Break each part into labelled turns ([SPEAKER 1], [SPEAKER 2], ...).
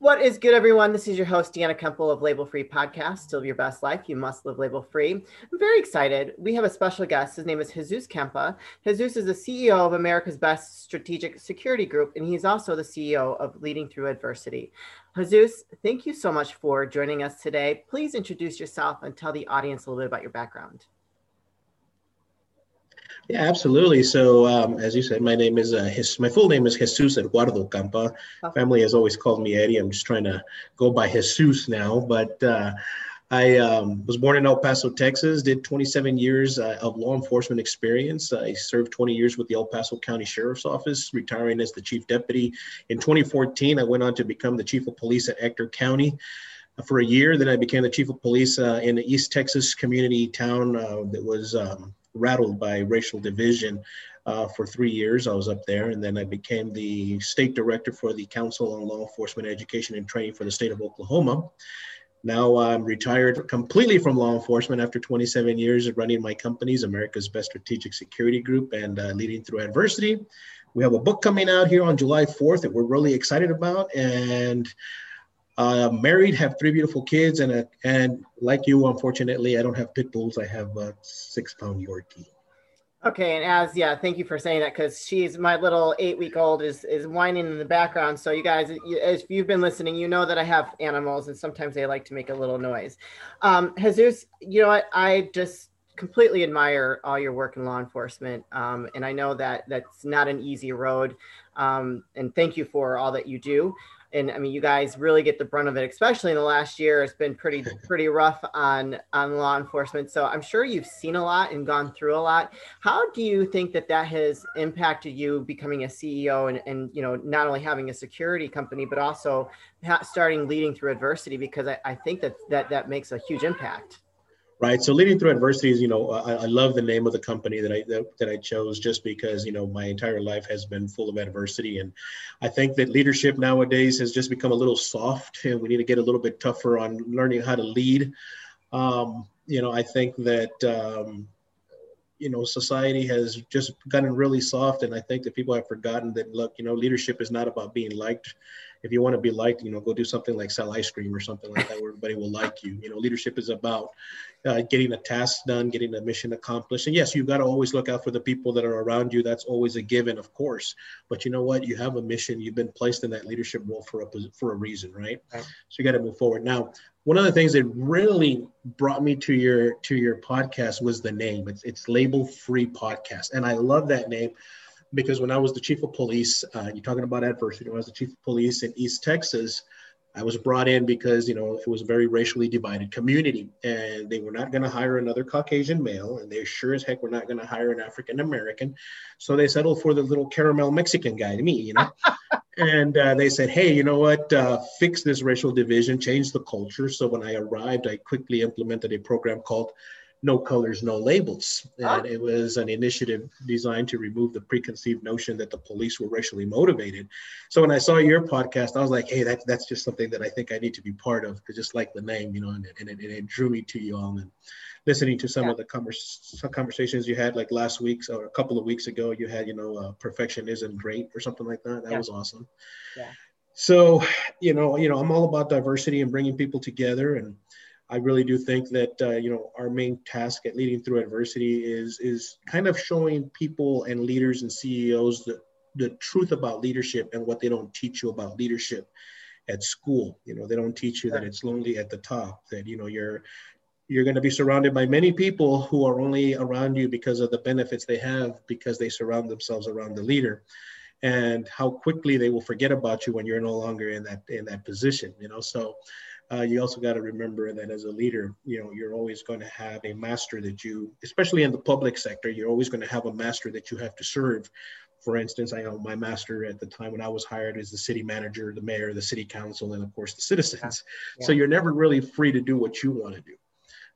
[SPEAKER 1] What is good, everyone? This is your host, Deanna Kemple of Label Free Podcast. To live your best life, you must live label free. I'm very excited. We have a special guest. His name is Jesus Campa. Jesus is the CEO of America's Best Strategic Security Group, and he's also the CEO of Leading Through Adversity. Jesus, thank you so much for joining us today. Please introduce yourself and tell the audience a little bit about your background.
[SPEAKER 2] Yeah, absolutely. So, um, as you said, my name is uh, his, my full name is Jesus Eduardo Campa. Oh. Family has always called me Eddie. I'm just trying to go by Jesus now. But uh, I um, was born in El Paso, Texas. Did 27 years uh, of law enforcement experience. I served 20 years with the El Paso County Sheriff's Office, retiring as the chief deputy. In 2014, I went on to become the chief of police at Ector County for a year. Then I became the chief of police uh, in the East Texas community town uh, that was um, rattled by racial division uh, for three years. I was up there, and then I became the state director for the Council on Law Enforcement Education and Training for the state of Oklahoma. Now I'm retired completely from law enforcement after 27 years of running my companies, America's Best Strategic Security Group, and uh, leading through adversity. We have a book coming out here on July 4th that we're really excited about, and uh, married, have three beautiful kids, and a, and like you, unfortunately, I don't have pit bulls. I have a six pound Yorkie.
[SPEAKER 1] Okay, and as yeah, thank you for saying that because she's my little eight week old is is whining in the background. So you guys, if you've been listening, you know that I have animals, and sometimes they like to make a little noise. Um, Jesus, you know what? I just completely admire all your work in law enforcement, um, and I know that that's not an easy road. Um, and thank you for all that you do and I mean, you guys really get the brunt of it, especially in the last year. It's been pretty pretty rough on on law enforcement. So I'm sure you've seen a lot and gone through a lot. How do you think that that has impacted you becoming a CEO and and you know not only having a security company but also starting leading through adversity? Because I, I think that that that makes a huge impact
[SPEAKER 2] right so leading through adversity is, you know I, I, love the name of the company that i that, that, i chose just because you know my entire life has been full of adversity and i think that leadership nowadays has just become a little soft and we need to get a little bit tougher on learning how to lead. Um, you know i think that um, you know society has just gotten really soft and i think that people have forgotten that look you know leadership is not about being liked if you want to be liked, you know, go do something like sell ice cream or something like that where everybody will like you. You know, leadership is about uh, getting a task done, getting a mission accomplished. And yes, you've got to always look out for the people that are around you. That's always a given, of course. But you know what? You have a mission. You've been placed in that leadership role for a for a reason, right? right. So you got to move forward. Now, one of the things that really brought me to your to your podcast was the name. It's it's Label Free Podcast, and I love that name because when I was the chief of police, uh, you're talking about adversity. When I was the chief of police in East Texas, I was brought in because you know it was a very racially divided community, and they were not going to hire another Caucasian male, and they sure as heck were not going to hire an African American. So they settled for the little caramel Mexican guy, to me, you know. and uh, they said, "Hey, you know what? Uh, fix this racial division, change the culture." So when I arrived, I quickly implemented a program called no colors, no labels. And it was an initiative designed to remove the preconceived notion that the police were racially motivated. So when I saw your podcast, I was like, hey, that, that's just something that I think I need to be part of, because just like the name, you know, and, and, it, and it drew me to you all. And listening to some yeah. of the convers- conversations you had like last week or a couple of weeks ago, you had, you know, uh, perfection isn't great or something like that. That yeah. was awesome. Yeah. So, you know, you know, I'm all about diversity and bringing people together and I really do think that uh, you know our main task at leading through adversity is is kind of showing people and leaders and CEOs the the truth about leadership and what they don't teach you about leadership at school. You know, they don't teach you that it's lonely at the top. That you know you're you're going to be surrounded by many people who are only around you because of the benefits they have because they surround themselves around the leader and how quickly they will forget about you when you're no longer in that in that position you know so uh, you also got to remember that as a leader, you know, you're always going to have a master that you, especially in the public sector, you're always going to have a master that you have to serve. For instance, I know my master at the time when I was hired is the city manager, the mayor, the city council, and of course the citizens. Yeah. So you're never really free to do what you want to do.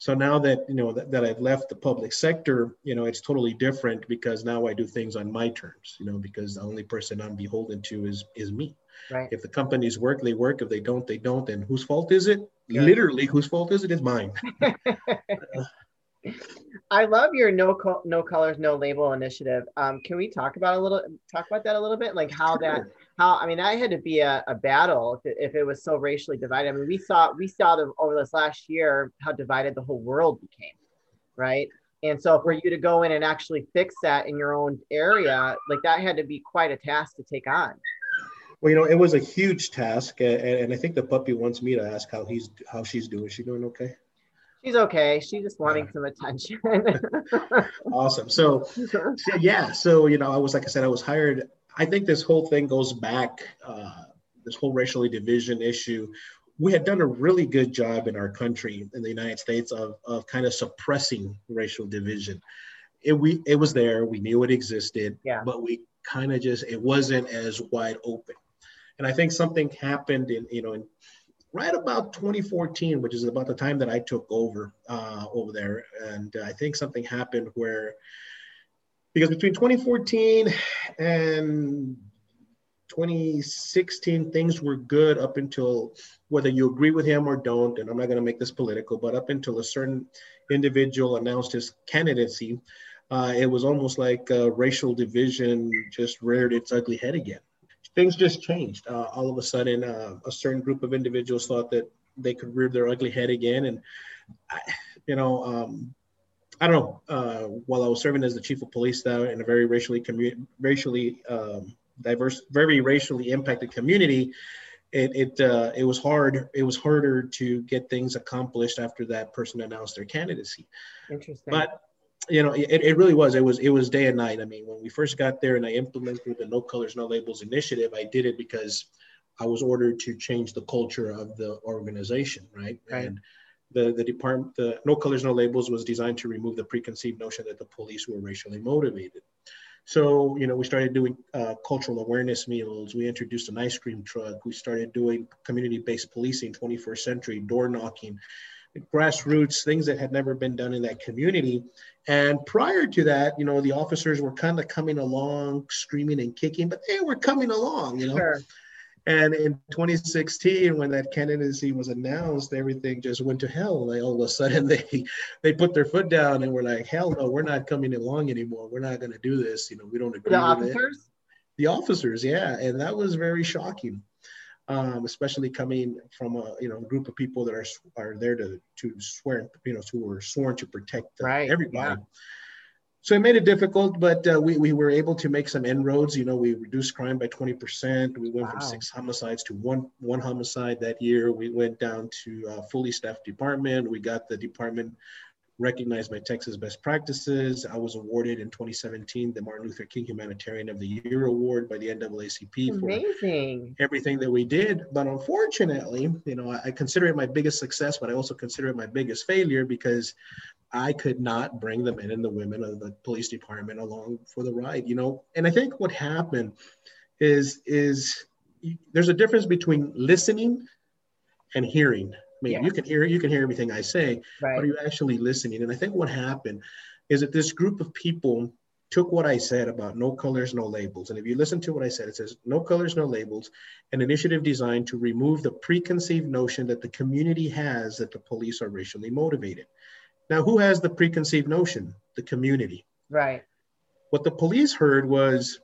[SPEAKER 2] So now that you know that, that I've left the public sector, you know, it's totally different because now I do things on my terms, you know, because the only person I'm beholden to is is me. Right. If the companies work, they work. If they don't, they don't. And whose fault is it? Yeah. Literally, whose fault is it? It's mine.
[SPEAKER 1] I love your no co- no colors no label initiative. Um, can we talk about a little talk about that a little bit, like how that how I mean that had to be a, a battle if it, if it was so racially divided. I mean we saw we saw the, over this last year how divided the whole world became, right? And so for you to go in and actually fix that in your own area, like that had to be quite a task to take on.
[SPEAKER 2] Well, you know, it was a huge task, and, and I think the puppy wants me to ask how he's how she's doing. Is she doing okay?
[SPEAKER 1] She's okay. She's just wanting some attention.
[SPEAKER 2] awesome. So, so, yeah. So you know, I was like I said, I was hired. I think this whole thing goes back. Uh, this whole racially division issue. We had done a really good job in our country, in the United States, of, of kind of suppressing racial division. It we it was there. We knew it existed.
[SPEAKER 1] Yeah.
[SPEAKER 2] But we kind of just it wasn't as wide open. And I think something happened in you know in right about 2014, which is about the time that I took over uh, over there. And I think something happened where, because between 2014 and 2016, things were good up until whether you agree with him or don't. And I'm not going to make this political, but up until a certain individual announced his candidacy, uh, it was almost like racial division just reared its ugly head again things just changed. Uh, all of a sudden, uh, a certain group of individuals thought that they could rear their ugly head again. And, I, you know, um, I don't know, uh, while I was serving as the chief of police there in a very racially, commu- racially um, diverse, very racially impacted community, it, it, uh, it was hard. It was harder to get things accomplished after that person announced their candidacy.
[SPEAKER 1] Interesting.
[SPEAKER 2] But you know, it, it really was. It was it was day and night. I mean, when we first got there and I implemented the No Colors No Labels initiative, I did it because I was ordered to change the culture of the organization, right?
[SPEAKER 1] right.
[SPEAKER 2] And the the department, the No Colors No Labels was designed to remove the preconceived notion that the police were racially motivated. So, you know, we started doing uh, cultural awareness meals. We introduced an ice cream truck. We started doing community-based policing, 21st century door knocking grassroots things that had never been done in that community. And prior to that, you know, the officers were kind of coming along, screaming and kicking, but they were coming along, you know.
[SPEAKER 1] Sure.
[SPEAKER 2] And in 2016, when that candidacy was announced, everything just went to hell. Like all of a sudden, they they put their foot down and were like, "Hell no, we're not coming along anymore. We're not going to do this. You know, we don't agree."
[SPEAKER 1] The
[SPEAKER 2] with
[SPEAKER 1] officers.
[SPEAKER 2] It. The officers, yeah, and that was very shocking um, especially coming from a you know group of people that are are there to to swear you know who were sworn to protect
[SPEAKER 1] right.
[SPEAKER 2] everybody. Yeah. So it made it difficult, but uh, we, we were able to make some inroads. You know, we reduced crime by 20%. We went wow. from six homicides to one one homicide that year. We went down to a fully staffed department. We got the department recognized by Texas Best Practices. I was awarded in 2017 the Martin Luther King Humanitarian of the Year Award by the NAACP
[SPEAKER 1] for Amazing.
[SPEAKER 2] everything that we did. But unfortunately, you know, I consider it my biggest success, but I also consider it my biggest failure because I could not bring the men and the women of the police department along for the ride, you know. And I think what happened is is there's a difference between listening and hearing mean, yeah. you can hear you can hear everything I say, right. but are you actually listening? And I think what happened is that this group of people took what I said about no colors, no labels. And if you listen to what I said, it says no colors, no labels, an initiative designed to remove the preconceived notion that the community has that the police are racially motivated. Now, who has the preconceived notion? The community.
[SPEAKER 1] Right.
[SPEAKER 2] What the police heard was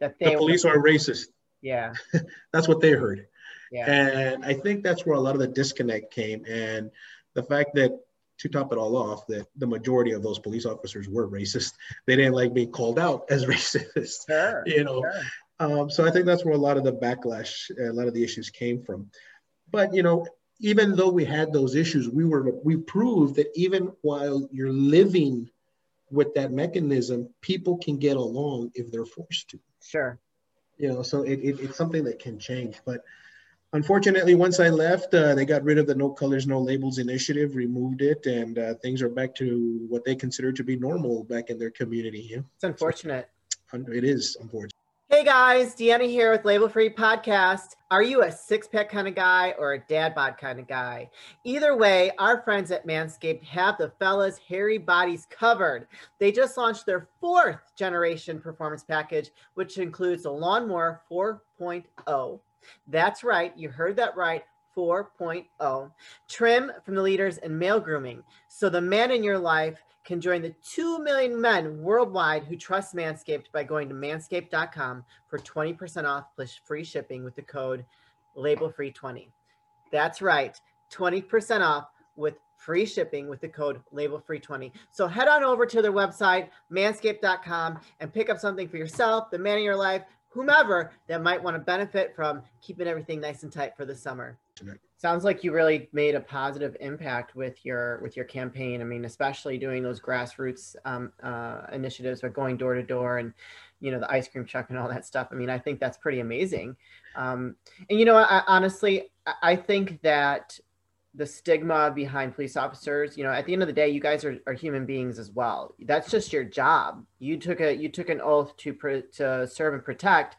[SPEAKER 2] that the police were, are racist.
[SPEAKER 1] Yeah.
[SPEAKER 2] That's what they heard.
[SPEAKER 1] Yeah.
[SPEAKER 2] And I think that's where a lot of the disconnect came. And the fact that to top it all off, that the majority of those police officers were racist. They didn't like being called out as racist.
[SPEAKER 1] Sure,
[SPEAKER 2] you know.
[SPEAKER 1] Sure.
[SPEAKER 2] Um, so I think that's where a lot of the backlash, a lot of the issues came from. But you know, even though we had those issues, we were we proved that even while you're living with that mechanism, people can get along if they're forced to.
[SPEAKER 1] Sure.
[SPEAKER 2] You know, so it, it, it's something that can change. But Unfortunately, once I left, uh, they got rid of the No Colors, No Labels initiative, removed it, and uh, things are back to what they consider to be normal back in their community. Yeah?
[SPEAKER 1] It's unfortunate.
[SPEAKER 2] It is unfortunate.
[SPEAKER 1] Hey guys, Deanna here with Label Free Podcast. Are you a six pack kind of guy or a dad bod kind of guy? Either way, our friends at Manscaped have the fellas' hairy bodies covered. They just launched their fourth generation performance package, which includes the Lawnmower 4.0 that's right. You heard that right. 4.0. Trim from the leaders in male grooming. So the man in your life can join the 2 million men worldwide who trust Manscaped by going to manscaped.com for 20% off plus free shipping with the code labelfree20. That's right, 20% off with free shipping with the code labelfree20. So head on over to their website, manscaped.com, and pick up something for yourself, the man in your life, whomever that might want to benefit from keeping everything nice and tight for the summer. Sounds like you really made a positive impact with your with your campaign. I mean, especially doing those grassroots um, uh, initiatives or going door to door and you know the ice cream truck and all that stuff. I mean, I think that's pretty amazing. Um, and you know, I, honestly, I think that the stigma behind police officers you know at the end of the day you guys are, are human beings as well. That's just your job. You took a you took an oath to to serve and protect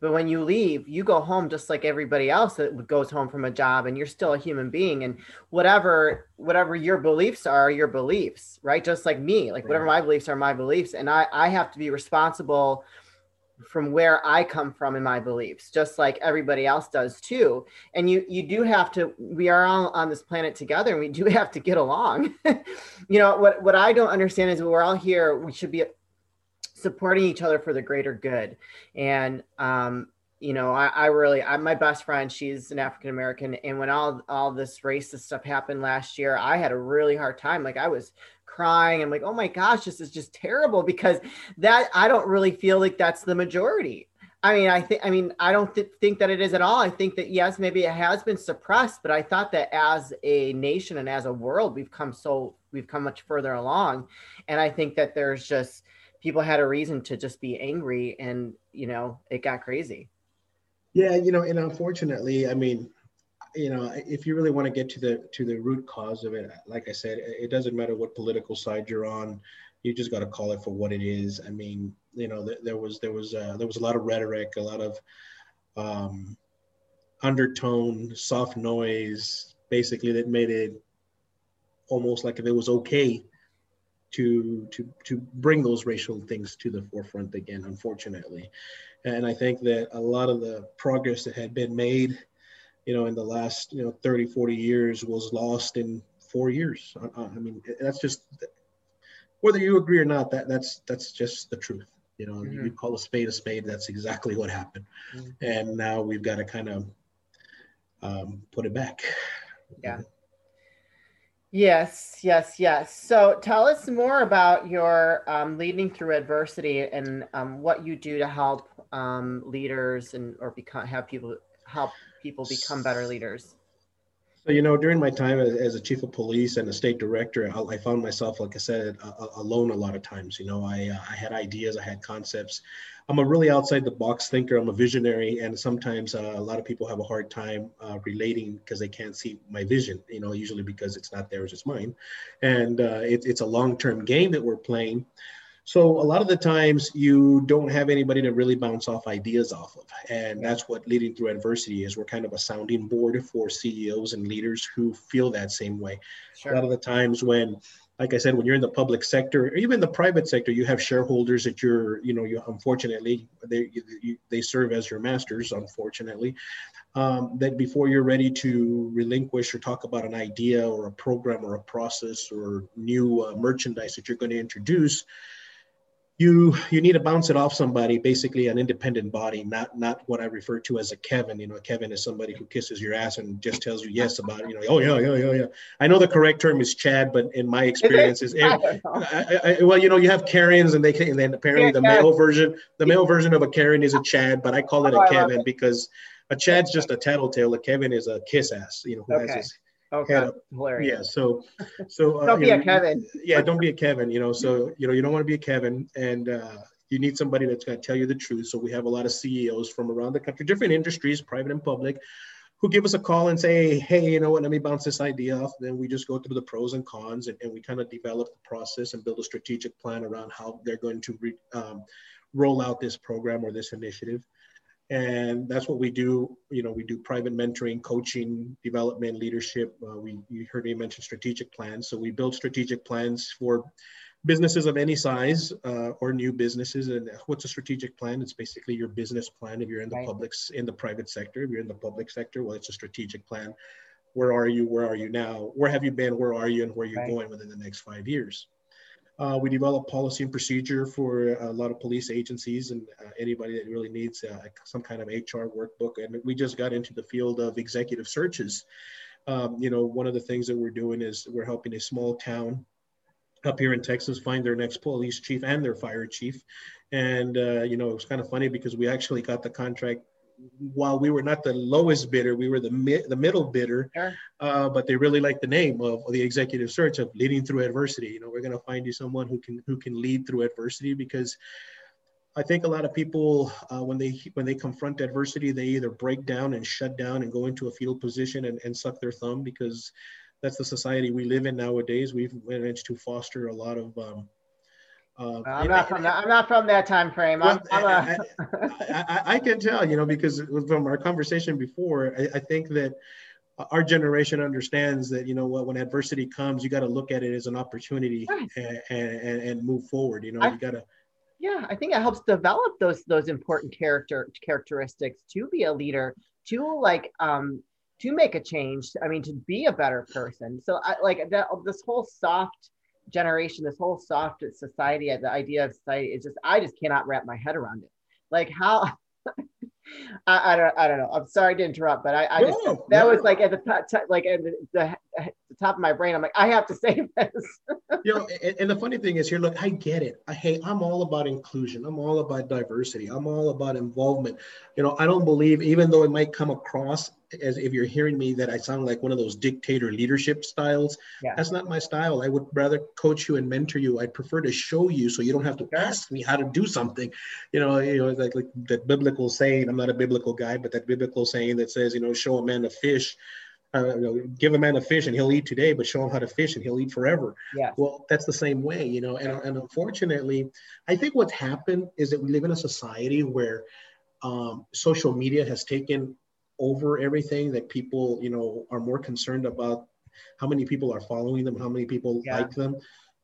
[SPEAKER 1] but when you leave you go home just like everybody else that goes home from a job and you're still a human being and whatever whatever your beliefs are your beliefs right? Just like me like whatever my beliefs are my beliefs and i i have to be responsible from where I come from in my beliefs, just like everybody else does too. And you you do have to. We are all on this planet together, and we do have to get along. you know what what I don't understand is we're all here. We should be supporting each other for the greater good. And um, you know, I, I really, I'm my best friend. She's an African American, and when all all this racist stuff happened last year, I had a really hard time. Like I was crying. I'm like, oh my gosh, this is just terrible because that I don't really feel like that's the majority. I mean, I think, I mean, I don't th- think that it is at all. I think that yes, maybe it has been suppressed, but I thought that as a nation and as a world, we've come so we've come much further along, and I think that there's just people had a reason to just be angry, and you know, it got crazy.
[SPEAKER 2] Yeah, you know, and unfortunately, I mean, you know, if you really want to get to the to the root cause of it, like I said, it doesn't matter what political side you're on. You just got to call it for what it is. I mean, you know, there was there was uh, there was a lot of rhetoric, a lot of um, undertone, soft noise, basically that made it almost like if it was okay to to to bring those racial things to the forefront again. Unfortunately, and I think that a lot of the progress that had been made you know, in the last, you know, 30, 40 years was lost in four years. I, I mean, that's just, whether you agree or not, that that's, that's just the truth. You know, mm-hmm. you call a spade a spade. That's exactly what happened. Mm-hmm. And now we've got to kind of um, put it back.
[SPEAKER 1] Yeah. Yes, yes, yes. So tell us more about your um, leading through adversity and um, what you do to help um, leaders and or become have people help people become better leaders?
[SPEAKER 2] So, you know, during my time as, a chief of police and a state director, I, found myself, like I said, alone a lot of times. You know, I, uh, I had ideas, I had concepts. I'm a really outside the box thinker. I'm a visionary, and sometimes uh, a lot of people have a hard time uh, relating because they can't see my vision. You know, usually because it's not theirs, it's mine, and uh, it, it's a long-term game that we're playing. So a lot of the times you don't have anybody to really bounce off ideas off of. And that's what leading through adversity is. We're kind of a sounding board for CEOs and leaders who feel that same way. Sure. A lot of the times when like I said, when you're in the public sector, or even the private sector, you have shareholders that you're, you know, you unfortunately they you, they serve as your masters. Unfortunately, um, that before you're ready to relinquish or talk about an idea or a program or a process or new uh, merchandise that you're going to introduce, you you need to bounce it off somebody basically an independent body not not what i refer to as a kevin you know kevin is somebody who kisses your ass and just tells you yes about it you know oh yeah yeah yeah yeah. I know the correct term is chad but in my experience is. well you know you have karens and they and then apparently the male version the male version of a karen is a chad but i call it a oh, kevin because a chad's just a tattletale a kevin is a kiss ass you know who okay. has his
[SPEAKER 1] Okay, hilarious.
[SPEAKER 2] Yeah, so so
[SPEAKER 1] uh, don't be know, a Kevin.
[SPEAKER 2] Yeah, don't be a Kevin. You know, so you know you don't want to be a Kevin, and uh, you need somebody that's going to tell you the truth. So we have a lot of CEOs from around the country, different industries, private and public, who give us a call and say, hey, you know what, let me bounce this idea off. Then we just go through the pros and cons, and, and we kind of develop the process and build a strategic plan around how they're going to re, um, roll out this program or this initiative and that's what we do you know we do private mentoring coaching development leadership. Uh, we you heard me mention strategic plans. So we build strategic plans for businesses of any size uh, or new businesses. And what's a strategic plan? It's basically your business plan. If you're in the right. public in the private sector if you're in the public sector well it's a strategic plan. Where are you? Where are you now? Where have you been? Where are you? And where you're right. going within the next five years uh, we develop policy and procedure for a lot of police agencies and uh, anybody that really needs uh, some kind of hr workbook and we just got into the field of executive searches um, you know one of the things that we're doing is we're helping a small town up here in Texas find their next police chief and their fire chief. And, uh, you know, it was kind of funny because we actually got the contract while we were not the lowest bidder, we were the mi- the middle bidder. Sure. Uh, but they really like the name of, the executive search of leading through adversity. You know, we're going to find you someone who can who can lead through adversity because I think a lot of people uh, when they when they confront adversity, they either break down and shut down and go into a fetal position and, and suck their thumb because that's the society we live in nowadays. We've managed to foster a lot of. Um,
[SPEAKER 1] uh, I'm not from that. I'm not from that time frame. I'm, I'm
[SPEAKER 2] a... I, I, I, can tell, you know, because from our conversation before, I, I think that our generation understands that you know what when adversity comes you got to look at it as an opportunity and, and, and move forward you know I, you got to
[SPEAKER 1] yeah i think it helps develop those those important character characteristics to be a leader to like um to make a change i mean to be a better person so i like that this whole soft generation this whole soft society the idea of society is just i just cannot wrap my head around it like how I, I, don't I don't know. I'm sorry to interrupt, but I, I just, that no. was like at the top, like at the, the, the, top of my brain. I'm like, I have to say this.
[SPEAKER 2] you know, and, and, the funny thing is here, look, I get it. I hey, I'm all about inclusion. I'm all about diversity. I'm all about involvement. You know, I don't believe, even though it might come across as if you're hearing me that I sound like one of those dictator leadership styles. Yeah. That's not my style. I would rather coach you and mentor you. I'd prefer to show you so you don't have to ask me how to do something. You know, you know, like, like that biblical saying, I'm not a biblical guy, but that biblical saying that says, you know, show a man a fish. Uh, you know, give a man a fish and he'll eat today, but show him how to fish and he'll eat forever.
[SPEAKER 1] Yeah.
[SPEAKER 2] Well, that's the same way, you know. And, and unfortunately, I think what's happened is that we live in a society where um, social media has taken over everything that people you know are more concerned about how many people are following them how many people yeah. like them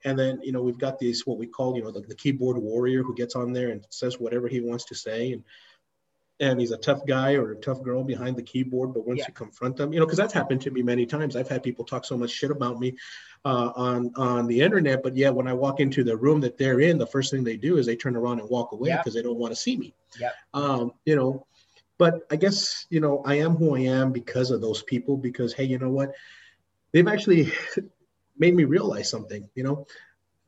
[SPEAKER 2] and then you know we've got these what we call you know the, the, keyboard warrior who gets on there and says whatever he wants to say and and he's a tough guy or a tough girl behind the keyboard but once yeah. you confront them you know because that's happened to me many times i've had people talk so much shit about me uh, on on the internet but yeah when i walk into the room that they're in the first thing they do is they turn around and walk away because yeah. they don't want to see me
[SPEAKER 1] yeah
[SPEAKER 2] um, you know but I guess, you know, I am who I am because of those people, because, hey, you know what? They've actually made me realize something, you know,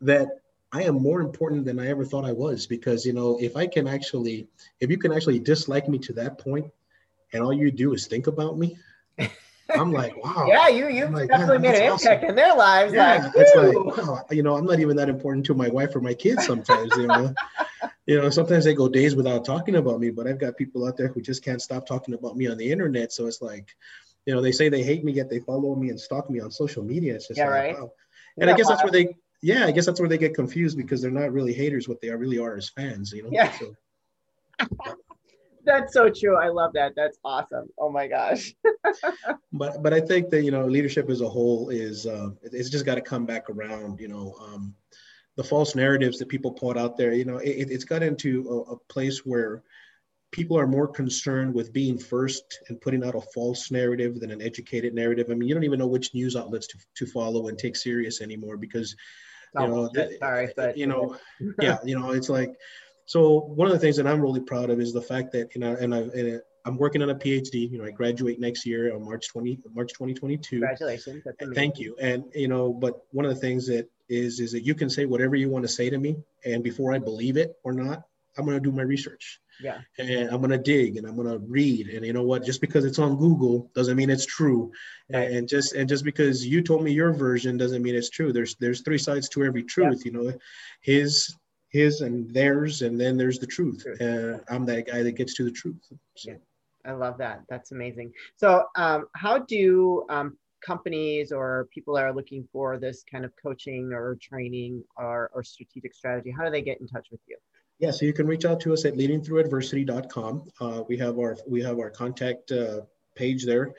[SPEAKER 2] that I am more important than I ever thought I was. Because, you know, if I can actually, if you can actually dislike me to that point and all you do is think about me, I'm like, wow.
[SPEAKER 1] yeah, you you like, definitely made an awesome. impact in their lives.
[SPEAKER 2] Yeah, like, it's like, wow, you know, I'm not even that important to my wife or my kids sometimes, you know you know, sometimes they go days without talking about me, but I've got people out there who just can't stop talking about me on the internet. So it's like, you know, they say they hate me, yet they follow me and stalk me on social media. It's just
[SPEAKER 1] yeah,
[SPEAKER 2] like,
[SPEAKER 1] right.
[SPEAKER 2] wow. And I guess that's where they, yeah, I guess that's where they get confused because they're not really haters. What they are really are is fans, you know?
[SPEAKER 1] Yeah. So, that's so true. I love that. That's awesome. Oh my gosh.
[SPEAKER 2] but but I think that you know leadership as a whole is uh, it's just got to come back around. You know, um, the false narratives that people put out there, you know, it, it's got into a, a, place where people are more concerned with being first and putting out a false narrative than an educated narrative. I mean, you don't even know which news outlets to, to follow and take serious anymore because, you oh, know,
[SPEAKER 1] the, sorry, but
[SPEAKER 2] you know, yeah, you know, it's like, so one of the things that I'm really proud of is the fact that, you know, and I, and I'm working on a PhD. You know, I graduate next year on March 20, March 2022.
[SPEAKER 1] Congratulations.
[SPEAKER 2] Thank you. And you know, but one of the things that is is that you can say whatever you want to say to me, and before I believe it or not, I'm going to do my research.
[SPEAKER 1] Yeah.
[SPEAKER 2] And I'm going to dig and I'm going to read. And you know what? Just because it's on Google doesn't mean it's true. Right. And just and just because you told me your version doesn't mean it's true. There's there's three sides to every truth. Yeah. You know, his his and theirs, and then there's the truth. And I'm that guy that gets to the truth. So.
[SPEAKER 1] Yeah. I love that. That's amazing. So, um, how do um, companies or people that are looking for this kind of coaching or training or, or strategic strategy, how do they get in touch with you?
[SPEAKER 2] Yeah, so you can reach out to us at leadingthrough.adversity.com. Uh, we have our we have our contact uh, page there.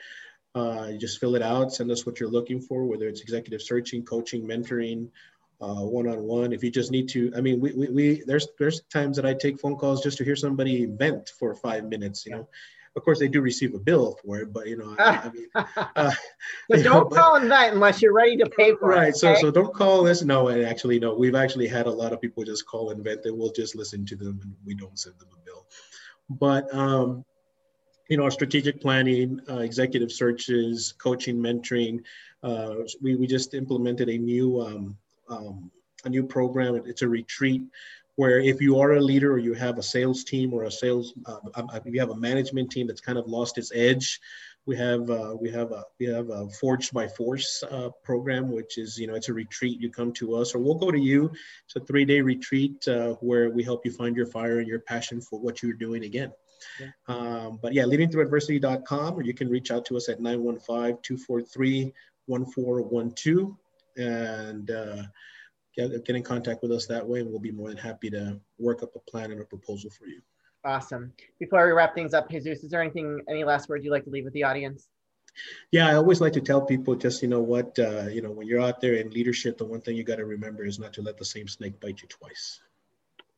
[SPEAKER 2] Uh, just fill it out, send us what you're looking for, whether it's executive searching, coaching, mentoring, one on one. If you just need to, I mean, we, we, we there's there's times that I take phone calls just to hear somebody vent for five minutes. You know, of course they do receive a bill for it, but you know, I, I mean,
[SPEAKER 1] uh, so don't know, call that unless you're ready to pay for
[SPEAKER 2] right,
[SPEAKER 1] it.
[SPEAKER 2] Right. So so don't call us. No, and actually no, we've actually had a lot of people just call and vent, and we'll just listen to them, and we don't send them a bill. But um, you know, our strategic planning, uh, executive searches, coaching, mentoring. Uh, we, we just implemented a new um, um, a new program. It's a retreat where if you are a leader or you have a sales team or a sales, uh, you have a management team that's kind of lost its edge, we have uh, we have a we have a Forged by Force uh, program, which is you know it's a retreat. You come to us, or we'll go to you. It's a three day retreat uh, where we help you find your fire and your passion for what you're doing again. Yeah. Um, but yeah, or you can reach out to us at 915-243-1412 and uh, get, get in contact with us that way. And we'll be more than happy to work up a plan and a proposal for you.
[SPEAKER 1] Awesome. Before we wrap things up, Jesus, is there anything, any last words you'd like to leave with the audience?
[SPEAKER 2] Yeah, I always like to tell people just, you know what, uh, you know, when you're out there in leadership, the one thing you got to remember is not to let the same snake bite you twice.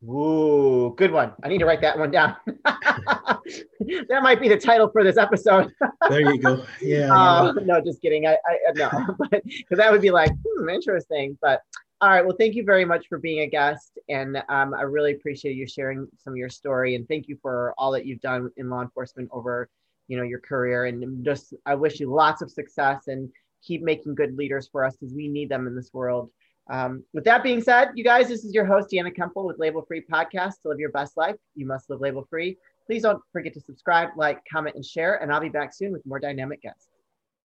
[SPEAKER 1] Ooh, good one. I need to write that one down. that might be the title for this episode.
[SPEAKER 2] there you go. Yeah.
[SPEAKER 1] Uh, no, just kidding. I, I no, but because that would be like hmm, interesting. But all right. Well, thank you very much for being a guest, and um, I really appreciate you sharing some of your story. And thank you for all that you've done in law enforcement over, you know, your career. And just I wish you lots of success and keep making good leaders for us because we need them in this world. Um, with that being said, you guys, this is your host, Deanna Kemple with Label Free Podcast. To live your best life, you must live label free. Please don't forget to subscribe, like, comment, and share. And I'll be back soon with more dynamic guests.